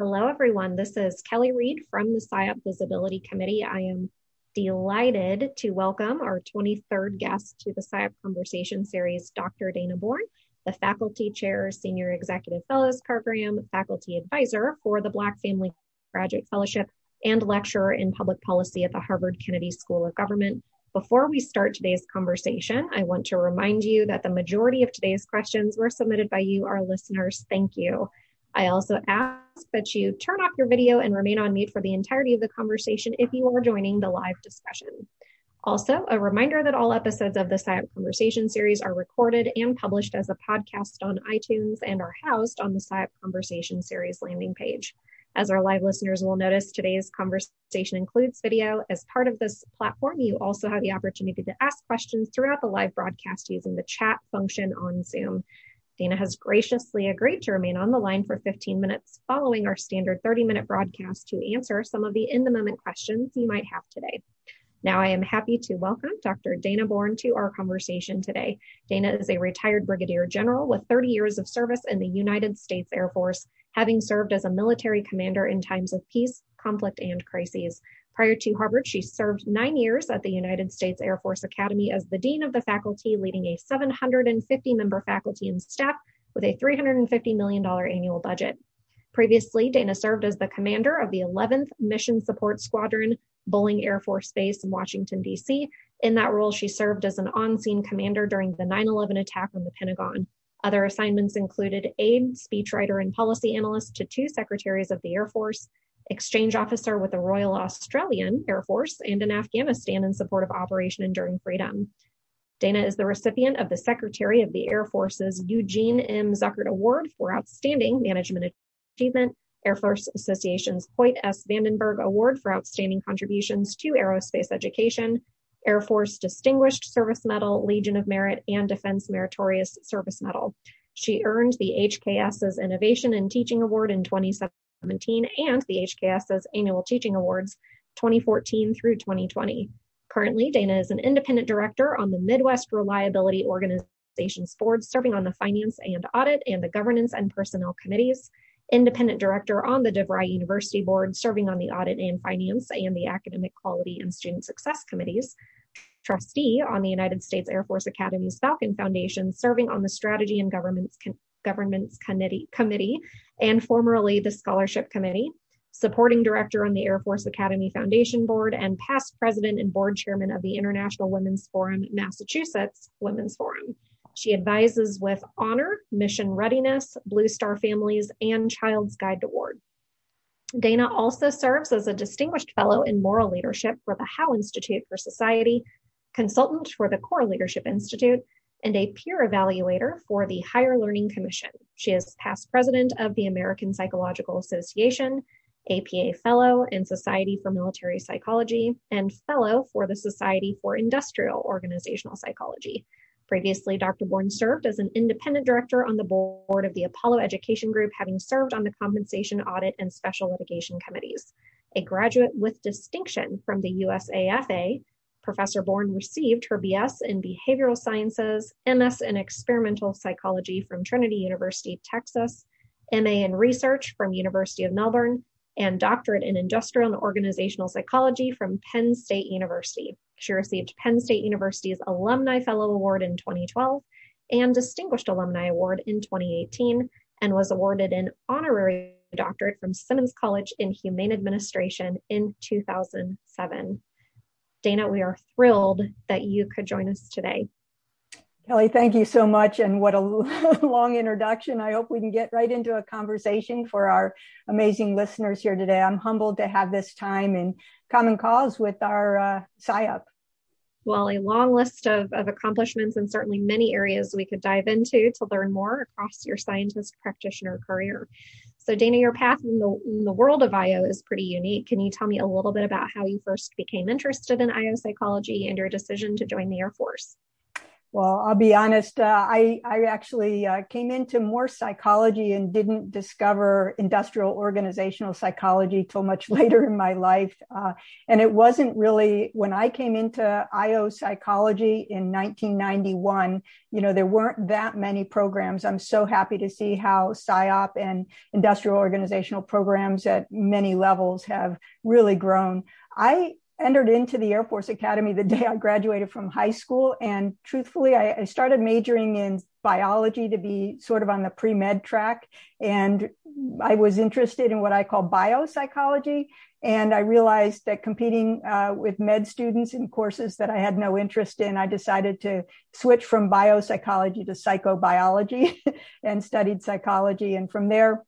Hello, everyone. This is Kelly Reed from the SIOP Visibility Committee. I am delighted to welcome our 23rd guest to the SIOP Conversation Series, Dr. Dana Born, the Faculty Chair, Senior Executive Fellows Program, Faculty Advisor for the Black Family Graduate Fellowship, and lecturer in public policy at the Harvard Kennedy School of Government. Before we start today's conversation, I want to remind you that the majority of today's questions were submitted by you, our listeners. Thank you. I also ask that you turn off your video and remain on mute for the entirety of the conversation if you are joining the live discussion. Also, a reminder that all episodes of the SIOP Conversation series are recorded and published as a podcast on iTunes and are housed on the SIOP Conversation series landing page. As our live listeners will notice, today's conversation includes video. As part of this platform, you also have the opportunity to ask questions throughout the live broadcast using the chat function on Zoom. Dana has graciously agreed to remain on the line for 15 minutes following our standard 30 minute broadcast to answer some of the in the moment questions you might have today. Now, I am happy to welcome Dr. Dana Born to our conversation today. Dana is a retired brigadier general with 30 years of service in the United States Air Force, having served as a military commander in times of peace, conflict, and crises. Prior to Harvard, she served nine years at the United States Air Force Academy as the Dean of the Faculty, leading a 750 member faculty and staff with a $350 million annual budget. Previously, Dana served as the commander of the 11th Mission Support Squadron, Bolling Air Force Base in Washington, D.C. In that role, she served as an on scene commander during the 9 11 attack on the Pentagon. Other assignments included aide, speechwriter, and policy analyst to two secretaries of the Air Force, exchange officer with the Royal Australian Air Force, and in Afghanistan in support of Operation Enduring Freedom. Dana is the recipient of the Secretary of the Air Force's Eugene M. Zuckert Award for Outstanding Management Achievement, Air Force Association's Hoyt S. Vandenberg Award for Outstanding Contributions to Aerospace Education, Air Force Distinguished Service Medal, Legion of Merit, and Defense Meritorious Service Medal. She earned the HKS's Innovation and Teaching Award in 2017 and the HKS's Annual Teaching Awards 2014 through 2020. Currently, Dana is an independent director on the Midwest Reliability Organizations Board, serving on the Finance and Audit and the Governance and Personnel Committees, independent director on the DeVry University Board, serving on the Audit and Finance and the Academic Quality and Student Success Committees, trustee on the United States Air Force Academy's Falcon Foundation, serving on the Strategy and Governments Governments Committee, Committee and formerly the Scholarship Committee, supporting director on the Air Force Academy Foundation Board, and past president and board chairman of the International Women's Forum Massachusetts Women's Forum. She advises with Honor, Mission Readiness, Blue Star Families, and Child's Guide to Ward. Dana also serves as a distinguished fellow in moral leadership for the HOW Institute for Society, consultant for the Core Leadership Institute, and a peer evaluator for the Higher Learning Commission. She is past president of the American Psychological Association, APA Fellow in Society for Military Psychology, and Fellow for the Society for Industrial Organizational Psychology. Previously, Dr. Born served as an independent director on the board of the Apollo Education Group, having served on the Compensation Audit and Special Litigation Committees. A graduate with distinction from the USAFA, Professor Born received her BS in Behavioral Sciences, MS in Experimental Psychology from Trinity University, Texas, MA in Research from University of Melbourne, and doctorate in Industrial and Organizational Psychology from Penn State University. She received Penn State University's Alumni Fellow Award in 2012 and Distinguished Alumni Award in 2018 and was awarded an honorary doctorate from Simmons College in Humane Administration in 2007. Dana, we are thrilled that you could join us today. Kelly, thank you so much. And what a long introduction. I hope we can get right into a conversation for our amazing listeners here today. I'm humbled to have this time in common cause with our uh, SIOP. Well, a long list of, of accomplishments and certainly many areas we could dive into to learn more across your scientist practitioner career. So, Dana, your path in the, in the world of IO is pretty unique. Can you tell me a little bit about how you first became interested in IO psychology and your decision to join the Air Force? Well, I'll be honest. Uh, I I actually uh, came into more psychology and didn't discover industrial organizational psychology till much later in my life. Uh, and it wasn't really when I came into IO psychology in 1991. You know, there weren't that many programs. I'm so happy to see how SIOP and industrial organizational programs at many levels have really grown. I entered into the Air Force Academy the day I graduated from high school. And truthfully, I, I started majoring in biology to be sort of on the pre med track. And I was interested in what I call biopsychology. And I realized that competing uh, with med students in courses that I had no interest in, I decided to switch from biopsychology to psychobiology and studied psychology. And from there,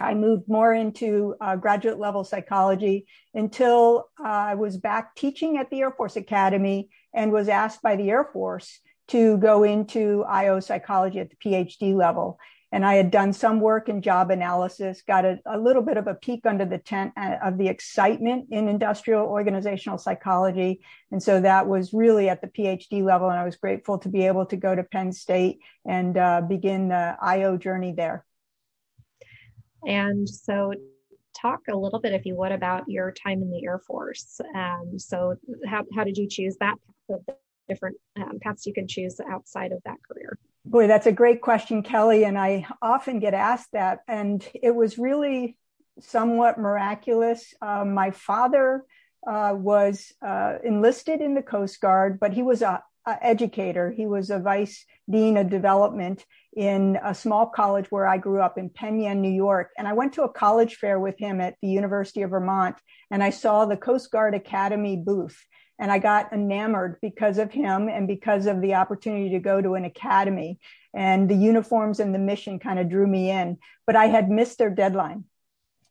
I moved more into uh, graduate level psychology until uh, I was back teaching at the Air Force Academy and was asked by the Air Force to go into IO psychology at the PhD level. And I had done some work in job analysis, got a, a little bit of a peek under the tent uh, of the excitement in industrial organizational psychology. And so that was really at the PhD level. And I was grateful to be able to go to Penn State and uh, begin the IO journey there. And so, talk a little bit, if you would, about your time in the Air Force. Um, so, how, how did you choose that path of different um, paths you can choose outside of that career? Boy, that's a great question, Kelly. And I often get asked that. And it was really somewhat miraculous. Uh, my father uh, was uh, enlisted in the Coast Guard, but he was a, a educator. He was a vice dean of development in a small college where I grew up in Penn Yan, New York. And I went to a college fair with him at the University of Vermont and I saw the Coast Guard Academy booth. And I got enamored because of him and because of the opportunity to go to an academy. And the uniforms and the mission kind of drew me in. But I had missed their deadline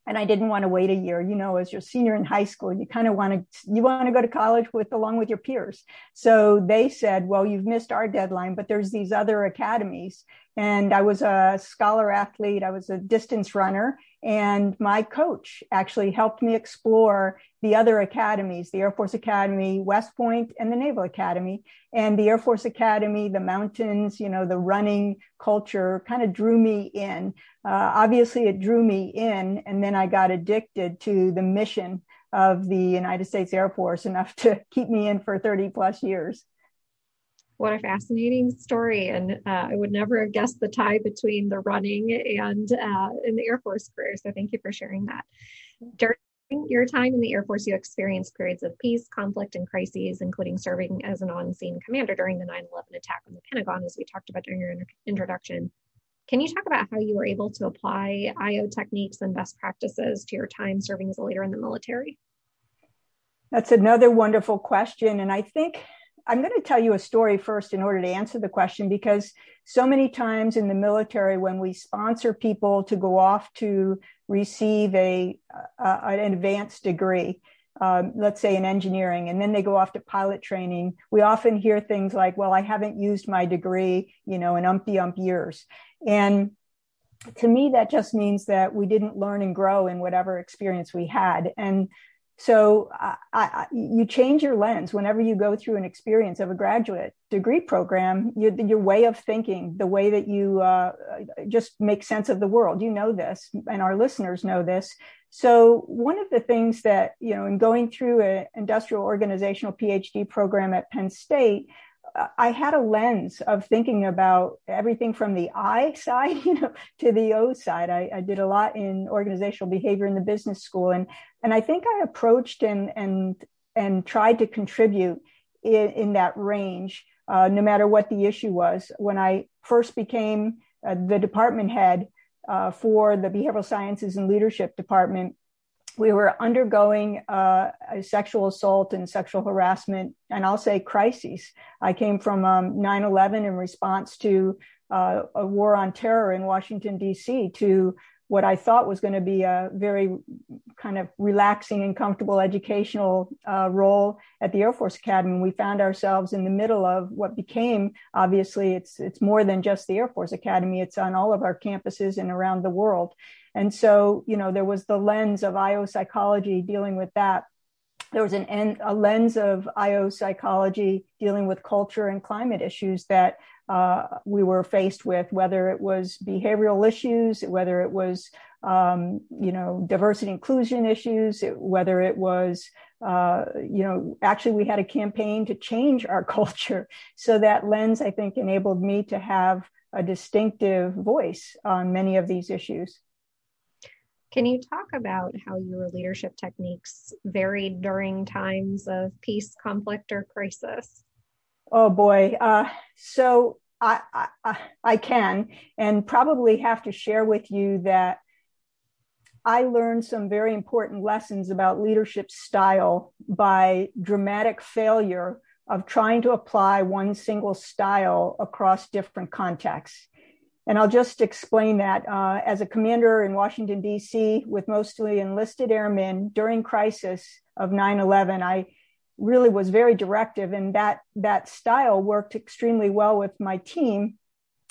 and I didn't want to wait a year. You know, as your senior in high school, you kind of want to you want to go to college with along with your peers. So they said, "Well, you've missed our deadline, but there's these other academies." And I was a scholar athlete. I was a distance runner, and my coach actually helped me explore the other academies, the Air Force Academy, West Point, and the Naval Academy. And the Air Force Academy, the mountains, you know, the running culture kind of drew me in. Uh, obviously, it drew me in, and then I got addicted to the mission of the United States Air Force enough to keep me in for 30 plus years. What a fascinating story. And uh, I would never have guessed the tie between the running and uh, in the Air Force career. So thank you for sharing that. During your time in the Air Force, you experienced periods of peace, conflict, and crises, including serving as an on scene commander during the 9 11 attack on the Pentagon, as we talked about during your introduction. Can you talk about how you were able to apply IO techniques and best practices to your time serving as a leader in the military? That's another wonderful question. And I think I'm going to tell you a story first in order to answer the question because so many times in the military, when we sponsor people to go off to receive a, an advanced degree, um, let's say in engineering, and then they go off to pilot training, we often hear things like, well, I haven't used my degree, you know, in umpty ump years. And to me, that just means that we didn't learn and grow in whatever experience we had. And so I, I, you change your lens whenever you go through an experience of a graduate degree program. You, your way of thinking, the way that you uh, just make sense of the world. You know this, and our listeners know this. So one of the things that you know, in going through an industrial organizational PhD program at Penn State, I had a lens of thinking about everything from the I side, you know, to the O side. I, I, did a lot in organizational behavior in the business school, and and I think I approached and and and tried to contribute in, in that range, uh, no matter what the issue was. When I first became uh, the department head uh, for the behavioral sciences and leadership department, we were undergoing uh, a sexual assault and sexual harassment, and I'll say crises. I came from um, 9 11 in response to uh, a war on terror in Washington, D.C., to what I thought was going to be a very kind of relaxing and comfortable educational uh, role at the Air Force Academy. We found ourselves in the middle of what became obviously it's it's more than just the Air Force Academy. It's on all of our campuses and around the world. And so, you know, there was the lens of IO psychology dealing with that. there was an a lens of IO psychology dealing with culture and climate issues that uh, we were faced with, whether it was behavioral issues, whether it was um, you know diversity inclusion issues, whether it was uh, you know actually we had a campaign to change our culture. So that lens, I think, enabled me to have a distinctive voice on many of these issues. Can you talk about how your leadership techniques varied during times of peace, conflict, or crisis? Oh boy. Uh, so I, I, I can, and probably have to share with you that I learned some very important lessons about leadership style by dramatic failure of trying to apply one single style across different contexts. And I'll just explain that. Uh, as a commander in Washington, D.C., with mostly enlisted airmen during crisis of 9 11, I really was very directive and that that style worked extremely well with my team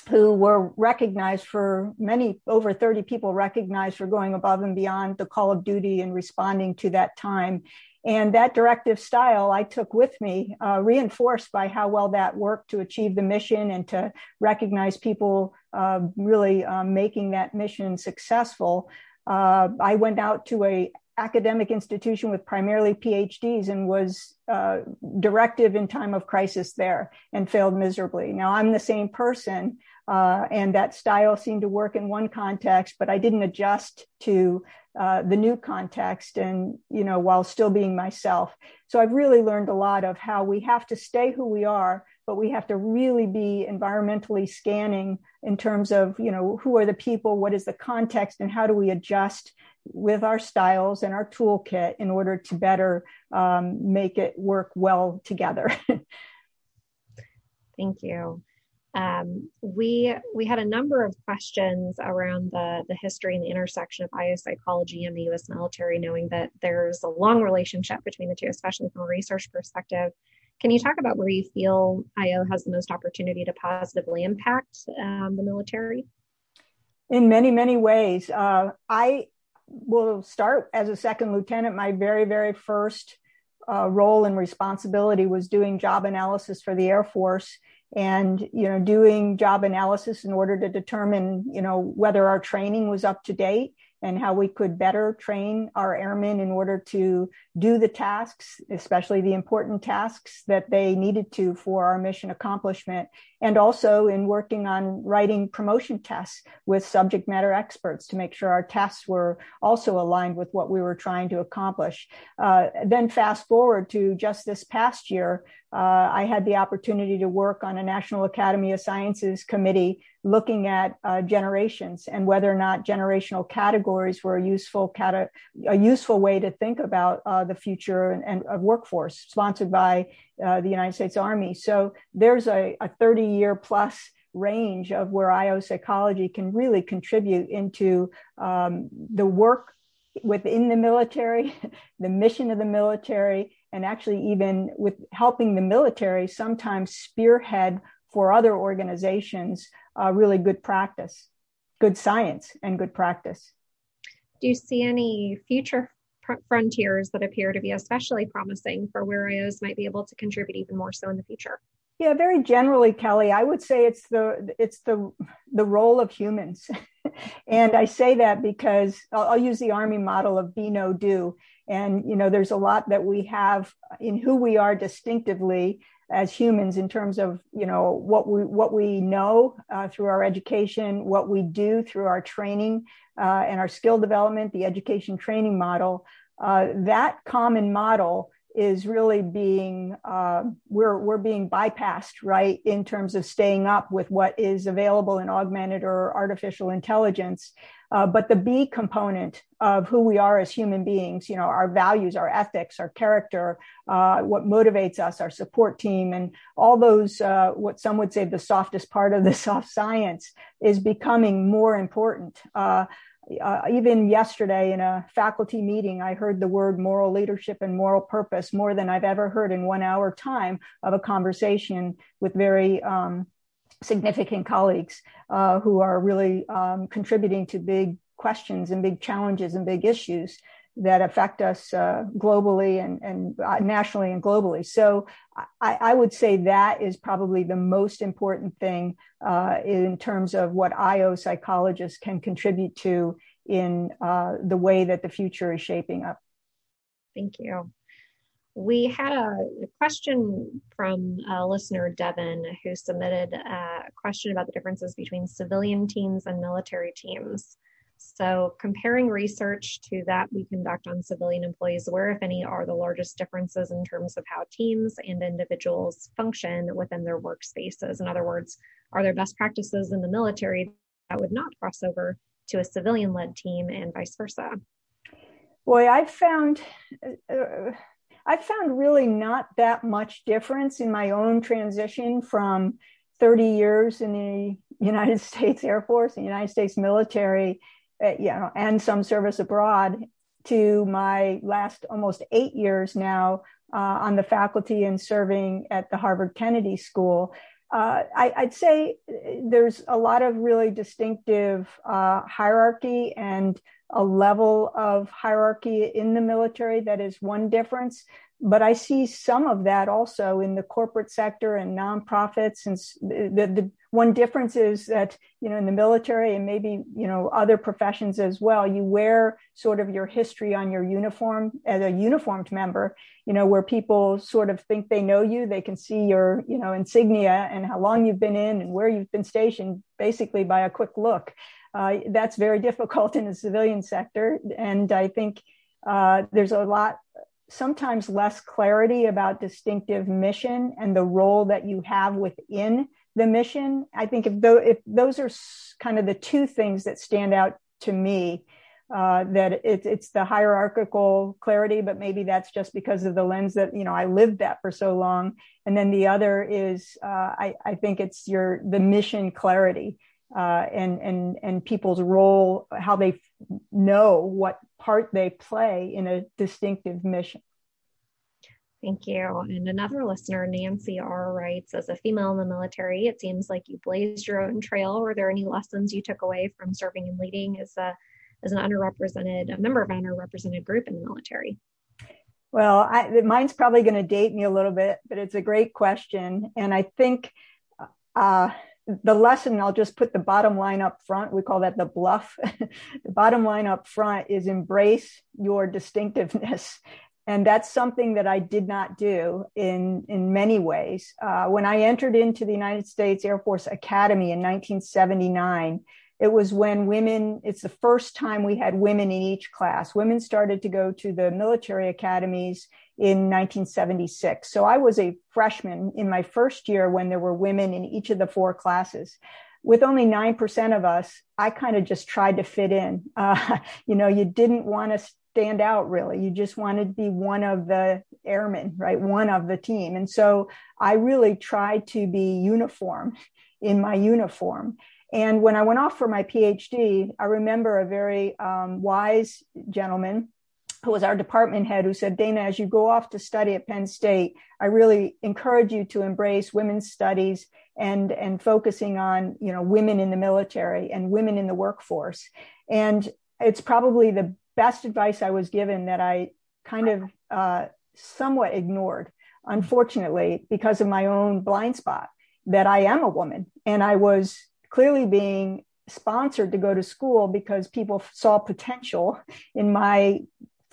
who were recognized for many over 30 people recognized for going above and beyond the call of duty and responding to that time. And that directive style i took with me uh, reinforced by how well that worked to achieve the mission and to recognize people uh, really um, making that mission successful. Uh, i went out to a academic institution with primarily PhDs and was uh, directive in time of crisis there and failed miserably. Now I'm the same person, uh, and that style seemed to work in one context, but I didn't adjust to uh, the new context and you know while still being myself. So I've really learned a lot of how we have to stay who we are, but we have to really be environmentally scanning in terms of you know who are the people, what is the context, and how do we adjust with our styles and our toolkit in order to better um, make it work well together. Thank you. Um, we we had a number of questions around the the history and the intersection of IO psychology and the U.S. military, knowing that there's a long relationship between the two, especially from a research perspective. Can you talk about where you feel IO has the most opportunity to positively impact um, the military? In many many ways, uh, I will start as a second lieutenant. My very, very first uh, role and responsibility was doing job analysis for the Air Force and you know doing job analysis in order to determine you know whether our training was up to date and how we could better train our airmen in order to do the tasks, especially the important tasks that they needed to for our mission accomplishment. And also in working on writing promotion tests with subject matter experts to make sure our tests were also aligned with what we were trying to accomplish. Uh, then fast forward to just this past year, uh, I had the opportunity to work on a National Academy of Sciences committee looking at uh, generations and whether or not generational categories were a useful cata- a useful way to think about uh, the future and, and uh, workforce sponsored by uh, the United States Army. So there's a, a 30 year plus range of where IO psychology can really contribute into um, the work within the military, the mission of the military, and actually even with helping the military sometimes spearhead for other organizations uh, really good practice, good science, and good practice. Do you see any future pr- frontiers that appear to be especially promising for where IOs might be able to contribute even more so in the future? Yeah, very generally, Kelly, I would say it's the it's the the role of humans, and I say that because I'll, I'll use the Army model of be know do, and you know there's a lot that we have in who we are distinctively as humans in terms of you know what we what we know uh, through our education what we do through our training uh, and our skill development the education training model uh, that common model is really being uh, we're we're being bypassed right in terms of staying up with what is available in augmented or artificial intelligence uh, but the b component of who we are as human beings you know our values our ethics our character uh, what motivates us our support team and all those uh, what some would say the softest part of the soft science is becoming more important. Uh, uh, even yesterday in a faculty meeting, I heard the word moral leadership and moral purpose more than I've ever heard in one hour time of a conversation with very um, significant colleagues uh, who are really um, contributing to big questions and big challenges and big issues. that affect us uh, globally and, and uh, nationally and globally. So I, I, would say that is probably the most important thing uh, in terms of what IO psychologists can contribute to in uh, the way that the future is shaping up. Thank you. We had a question from a listener, Devin, who submitted a question about the differences between civilian teams and military teams. So, comparing research to that we conduct on civilian employees, where, if any, are the largest differences in terms of how teams and individuals function within their workspaces? In other words, are there best practices in the military that would not cross over to a civilian led team and vice versa? Boy, I've found. Uh, I've found really not that much difference in my own transition from 30 years in the United States Air Force, the United States military, uh, you know, and some service abroad to my last almost eight years now uh, on the faculty and serving at the Harvard Kennedy School. Uh, I, would say there's a lot of really distinctive uh, hierarchy and a level of hierarchy in the military that is one difference but I see some of that also in the corporate sector and nonprofits. And the, the one difference is that, you know, in the military and maybe, you know, other professions as well, you wear sort of your history on your uniform as a uniformed member, you know, where people sort of think they know you. They can see your, you know, insignia and how long you've been in and where you've been stationed basically by a quick look. Uh, that's very difficult in the civilian sector. And I think uh, there's a lot sometimes less clarity about distinctive mission and the role that you have within the mission. I think if, if those are kind of the two things that stand out to me, uh, that it, it's the hierarchical clarity, but maybe that's just because of the lens that you know I lived that for so long. And then the other is uh, I, I think it's your the mission clarity uh, and and and people's role, how they know what part they play in a distinctive mission. Thank you. And another listener, Nancy R. writes, as a female in the military, it seems like you blazed your own trail. Were there any lessons you took away from serving and leading as a as an underrepresented, a member of an underrepresented group in the military? Well, I, mine's probably going to date me a little bit, but it's a great question. And I think uh, the lesson, I'll just put the bottom line up front. We call that the BLUF. the bottom line up front is embrace your distinctiveness. And that's something that I did not do in, in many ways. Uh, when I entered into the United States Air Force Academy in 1979, it was when women, it's the first time we had women in each class. Women started to go to the military academies in 1976. So I was a freshman in my first year when there were women in each of the four classes. With only 9% of us, I kind of just tried to fit in. Uh, you know, you didn't want to stand out really. You just wanted to be one of the airmen, right? One of the team. And so I really tried to be uniform in my uniform. And when I went off for my PhD, I remember a very um, wise gentleman who was our department head, who said, Dana, as you go off to study at Penn State, I really encourage you to embrace women's studies and, and focusing on, you know, women in the military and women in the workforce. And it's probably the best advice I was given that I kind of uh, somewhat ignored, unfortunately, because of my own blind spot that I am a woman. And I was clearly being sponsored to go to school because people saw potential in my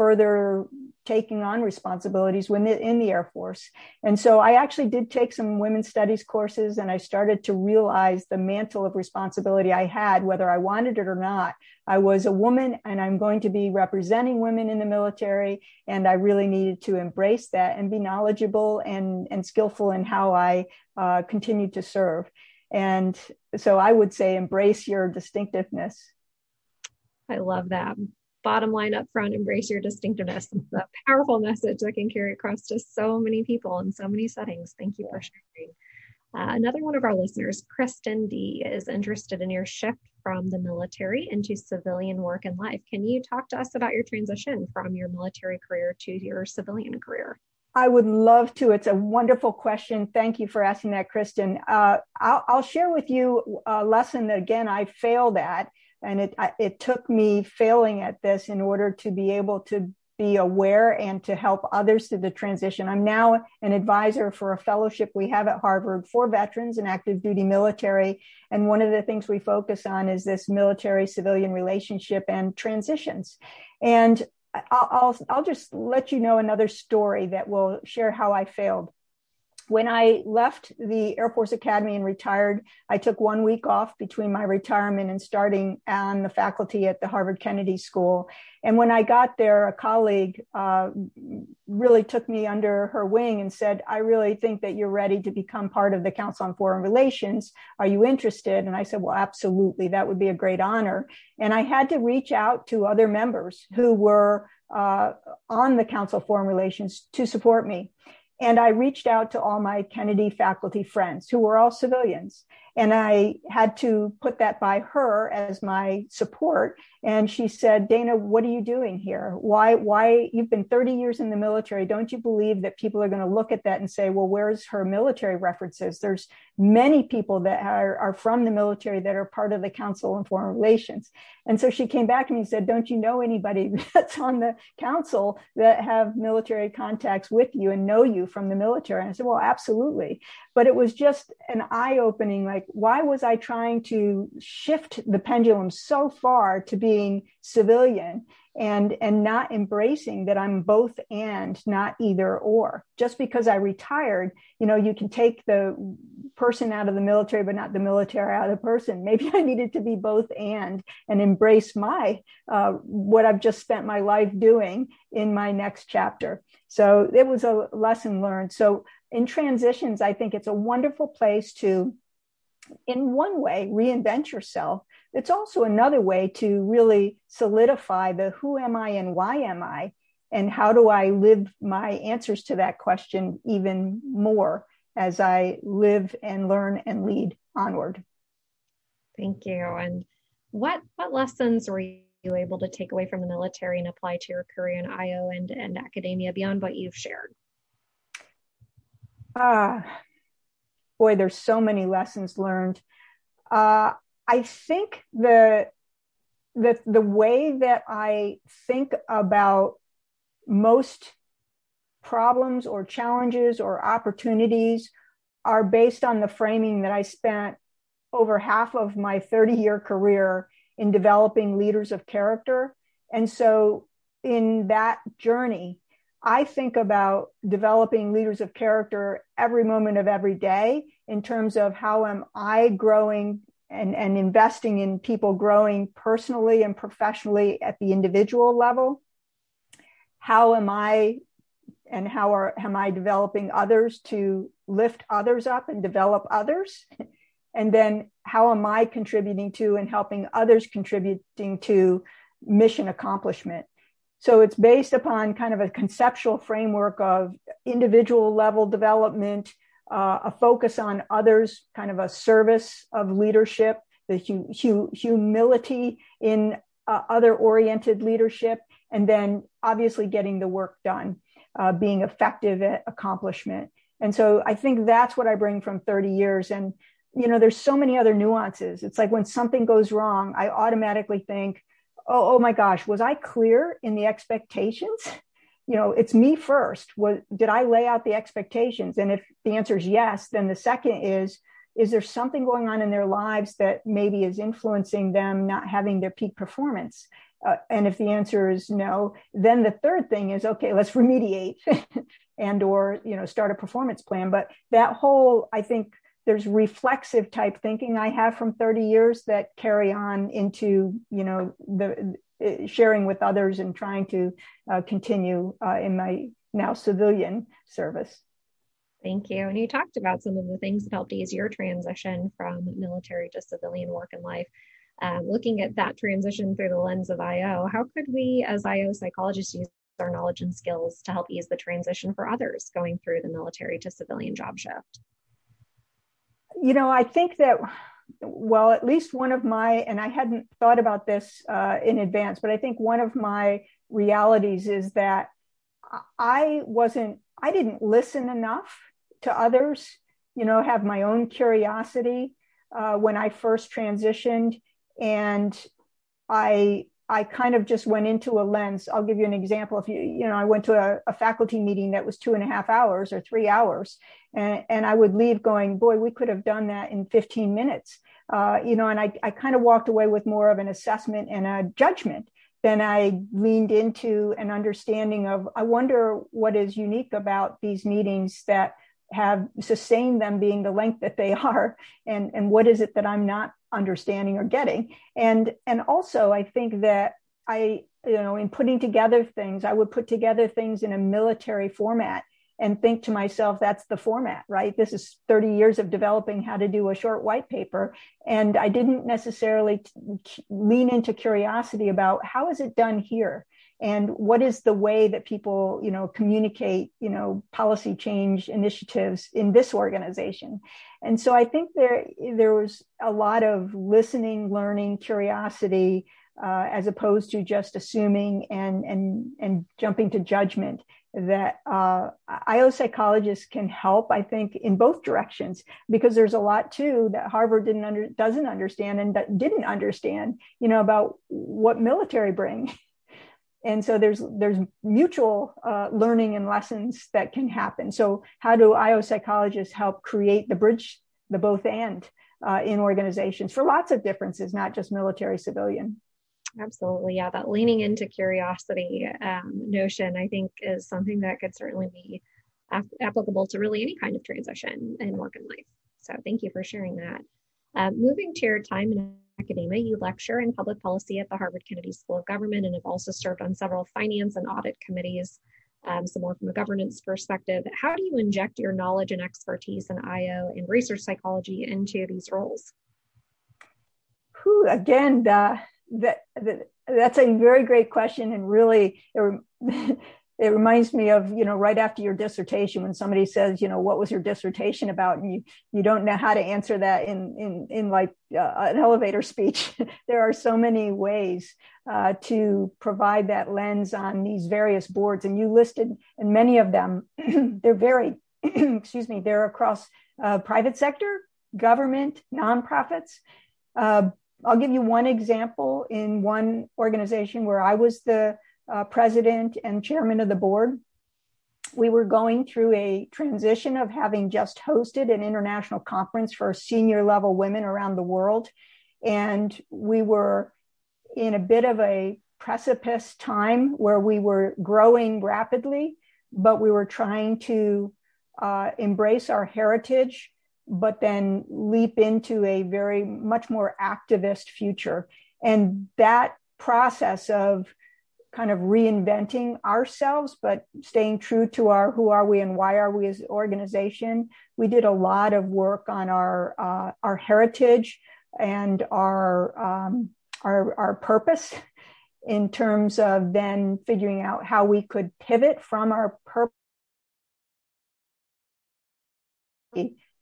further taking on responsibilities within the Air Force. And so I actually did take some women's studies courses and I started to realize the mantle of responsibility I had, whether I wanted it or not. I was a woman and I'm going to be representing women in the military. And I really needed to embrace that and be knowledgeable and, and skillful in how I uh, continued to serve. And so I would say embrace your distinctiveness. I love that bottom line up front, embrace your distinctiveness. It's a powerful message that can carry across to so many people in so many settings. Thank you for sharing. Uh, another one of our listeners, Kristen D, is interested in your shift from the military into civilian work and life. Can you talk to us about your transition from your military career to your civilian career? I would love to. It's a wonderful question. Thank you for asking that, Kristen. Uh, I'll, I'll, share with you a lesson that, again, I failed at and it it took me failing at this in order to be able to be aware and to help others through the transition. I'm now an advisor for a fellowship we have at Harvard for veterans and active duty military. And one of the things we focus on is this military civilian relationship and transitions. And I'll, I'll, I'll just let you know another story that will share how I failed when I left the Air Force Academy and retired, I took one week off between my retirement and starting on the faculty at the Harvard Kennedy School. And when I got there, a colleague uh, really took me under her wing and said, I really think that you're ready to become part of the Council on Foreign Relations. Are you interested? And I said, Well, absolutely. That would be a great honor. And I had to reach out to other members who were uh, on the Council of Foreign Relations to support me. And I reached out to all my Kennedy faculty friends who were all civilians. And I had to put that by her as my support. And she said, Dana, what are you doing here? Why, why you've been 30 years in the military. Don't you believe that people are going to look at that and say, well, where's her military references? There's many people that are, are from the military that are part of the Council on Foreign Relations. And so she came back to me and said, don't you know anybody that's on the council that have military contacts with you and know you from the military? And I said, well, absolutely. But it was just an eye opening, like, why was I trying to shift the pendulum so far to being civilian and and not embracing that I'm both and not either or. Just because I retired, you know, you can take the person out of the military, but not the military out of the person. Maybe I needed to be both and and embrace my uh, what I've just spent my life doing in my next chapter. So it was a lesson learned. So in transitions, I think it's a wonderful place to in one way, reinvent yourself. It's also another way to really solidify the who am I and why am I? And how do I live my answers to that question even more as I live and learn and lead onward? Thank you. And what what lessons were you able to take away from the military and apply to your career in IO and, and academia beyond what you've shared? Ah, uh, boy, there's so many lessons learned. Uh, I think the the the way that I think about most problems or challenges or opportunities are based on the framing that I spent over half of my 30 year career in developing leaders of character. And so in that journey, I think about developing leaders of character every moment of every day in terms of how am I growing and, and investing in people growing personally and professionally at the individual level. How am I and how are, am I developing others to lift others up and develop others? And then how am I contributing to and helping others contributing to mission accomplishment? So it's based upon kind of a conceptual framework of individual level development, uh, a focus on others, kind of a service of leadership, the hu- hu- humility in uh, other oriented leadership, and then obviously getting the work done, uh, being effective at accomplishment. And so I think that's what I bring from 30 years. And, you know, there's so many other nuances. It's like when something goes wrong, I automatically think, oh, oh my gosh, was I clear in the expectations? You know, it's me first. Was did I lay out the expectations? And if the answer is yes, then the second is, is there something going on in their lives that maybe is influencing them not having their peak performance? Uh, and if the answer is no, then the third thing is okay, let's remediate and or you know start a performance plan. But that whole, I think, there's reflexive type thinking I have from 30 years that carry on into, you know, the sharing with others and trying to uh, continue uh, in my now civilian service. Thank you. And you talked about some of the things that helped ease your transition from military to civilian work and life. Um, looking at that transition through the lens of IO, how could we, as IO psychologists, use our knowledge and skills to help ease the transition for others going through the military to civilian job shift? you know, I think that, well, at least one of my, and I hadn't thought about this uh, in advance, but I think one of my realities is that I wasn't, I didn't listen enough to others, you know, have my own curiosity uh, when I first transitioned. And I, I kind of just went into a lens. I'll give you an example. If you, you know, I went to a, a faculty meeting that was two and a half hours or three hours, and, and I would leave going, boy, we could have done that in 15 minutes. Uh, you know, and I, I kind of walked away with more of an assessment and a judgment than I leaned into an understanding of, I wonder what is unique about these meetings that have sustained them being the length that they are and and what is it that i'm not understanding or getting. And and also i think that i you know in putting together things i would put together things in a military format and think to myself that's the format right? This is 30 years of developing how to do a short white paper. And i didn't necessarily lean into curiosity about how is it done here? And what is the way that people you know communicate you know policy change initiatives in this organization and so i think there there was a lot of listening learning curiosity uh, as opposed to just assuming and and and jumping to judgment that uh, IO psychologists can help, I think, in both directions because there's a lot too that Harvard didn't under, doesn't understand and that didn't understand, you know, about what military bring and so there's there's mutual uh, learning and lessons that can happen. So how do io psychologists help create the bridge the both and uh, in organizations for lots of differences not just military civilian? Absolutely. Yeah that leaning into curiosity um, notion i think is something that could certainly be ap- applicable to really any kind of transition in work and life. So thank you for sharing that. Uh, moving to your time in academia, you lecture in public policy at the Harvard Kennedy School of Government and have also served on several finance and audit committees, um, some more from a governance perspective. How do you inject your knowledge and expertise in IO and research psychology into these roles? Whew, again, that, that, that's a very great question and really it reminds me of you know right after your dissertation when somebody says you know what was your dissertation about? And you you don't know how to answer that in in in like uh, an elevator speech. There are so many ways uh, to provide that lens on these various boards and you listed and many of them they're very excuse me they're across uh, private sector government nonprofits. Uh, i'll give you one example in one organization where i was the uh, president and chairman of the board. We were going through a transition of having just hosted an international conference for senior level women around the world. And we were in a bit of a precipice time where we were growing rapidly, but we were trying to uh, embrace our heritage, but then leap into a very much more activist future. And that process of kind of reinventing ourselves, but staying true to our who are we and why are we as an organization. We did a lot of work on our uh, our heritage and our um, our our purpose in terms of then figuring out how we could pivot from our purpose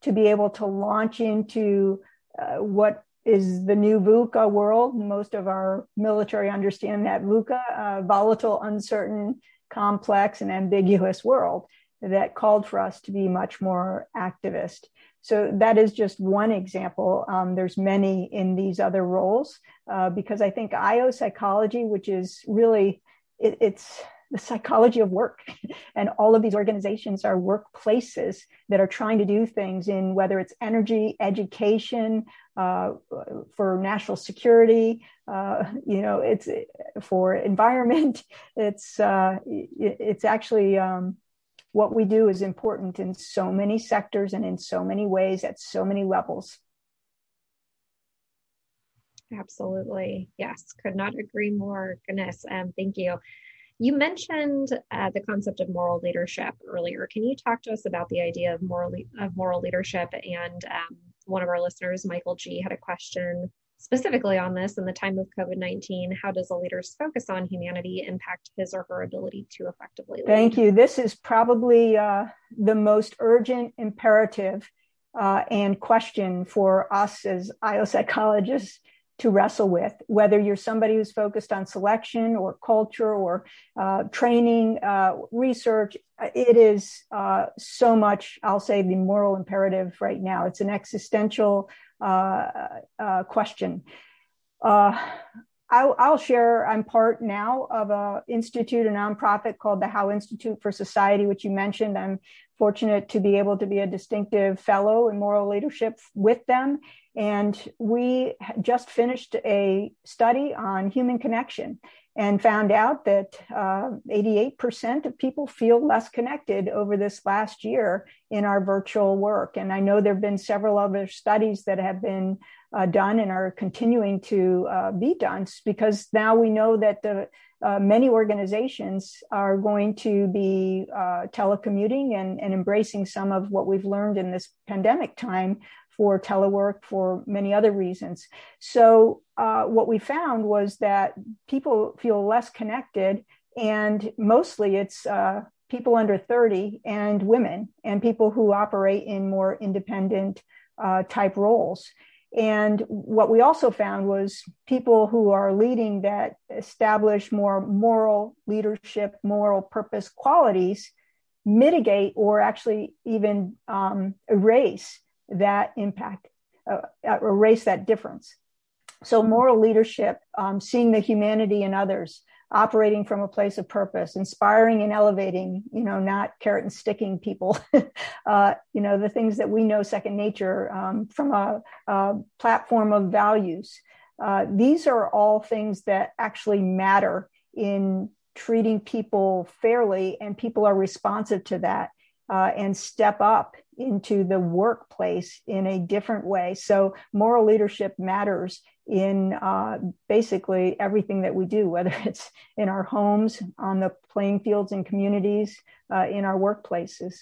to be able to launch into uh, what is the new VUCA world. Most of our military understand that VUCA, uh, volatile, uncertain, complex, and ambiguous world that called for us to be much more activist. So that is just one example. Um, there's many in these other roles uh, because I think IO psychology, which is really it, it's the psychology of work. And all of these organizations are workplaces that are trying to do things in whether it's energy, education, for national security, uh, you know, it's for environment. It's uh, it's actually um, what we do is important in so many sectors and in so many ways at so many levels. Absolutely, yes, could not agree more. Goodness, um, thank you. You mentioned uh, the concept of moral leadership earlier. Can you talk to us about the idea of moral of moral leadership? And um, one of our listeners, Michael G, had a question specifically on this. In the time of COVID nineteen, how does a leader's focus on humanity impact his or her ability to effectively? Lead? Thank you. This is probably uh, the most urgent imperative uh, and question for us as IO psychologists to wrestle with, whether you're somebody who's focused on selection or culture or uh, training, uh, research. It is uh, so much, I'll say, the moral imperative right now. It's an existential uh, uh, question. Uh, I'll, I'll, share. I'm part now of a institute, a nonprofit called the HOW Institute for Society, which you mentioned. I'm fortunate to be able to be a distinctive fellow in moral leadership with them. And we just finished a study on human connection and found out that uh, 88% of people feel less connected over this last year in our virtual work. And I know there have been several other studies that have been uh, done and are continuing to uh, be done because now we know that the uh, many organizations are going to be uh, telecommuting and, and embracing some of what we've learned in this pandemic time for telework for many other reasons. So, uh, what we found was that people feel less connected, and mostly it's uh, people under 30 and women, and people who operate in more independent uh, type roles. And what we also found was people who are leading that establish more moral leadership, moral purpose qualities mitigate or actually even um, erase that impact, uh, uh, erase that difference. So, moral leadership, um, seeing the humanity in others, operating from a place of purpose, inspiring and elevating, you know, not carrot and sticking people, uh, you know, the things that we know second nature um, from a, a, platform of values. Uh, these are all things that actually matter in treating people fairly, and people are responsive to that uh, and step up into the workplace in a different way. So moral leadership matters in uh, basically everything that we do, whether it's in our homes, on the playing fields and communities, uh, in our workplaces.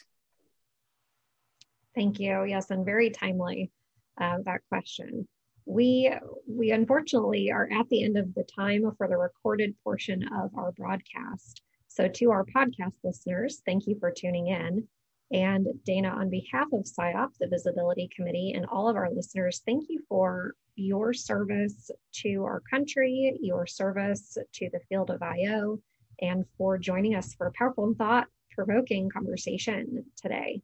Thank you. Yes, and very timely uh, that question. We we unfortunately are at the end of the time for the recorded portion of our broadcast. So to our podcast listeners, thank you for tuning in. And Dana, on behalf of SIOP, the Visibility Committee, and all of our listeners, thank you for your service to our country, your service to the field of IO, and for joining us for a powerful and thought provoking conversation today.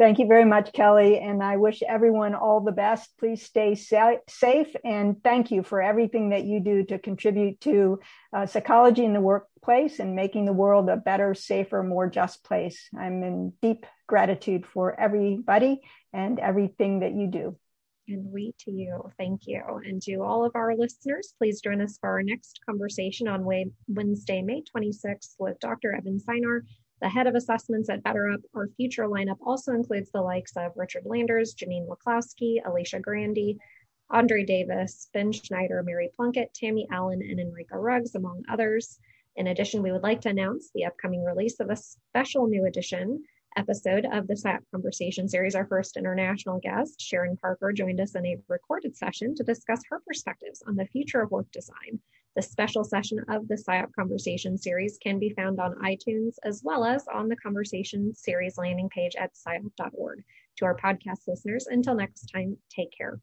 Thank you very much, Kelly. And I wish everyone all the best. Please stay sa- safe. And thank you for everything that you do to contribute to uh, psychology in the workplace and making the world a better, safer, more just place. I'm in deep gratitude for everybody and everything that you do. And we to you. Thank you. And to all of our listeners, please join us for our next conversation on Wednesday, May 26th with Dr. Evan Sinar the head of assessments at BetterUp, our future lineup also includes the likes of Richard Landers, Janine Waclawski, Alicia Grandey, Andre Davis, Ben Schneider, Mary Plunkett, Tammy Allen, and Enrica Ruggs, among others. In addition, we would like to announce the upcoming release of a special new edition episode of the SIOP Conversation series. Our first international guest, Sharon Parker, joined us in a recorded session to discuss her perspectives on the future of work design. The special session of the SIOP Conversation series can be found on iTunes as well as on the Conversation series landing page at SIOP.org. To our podcast listeners, until next time, take care.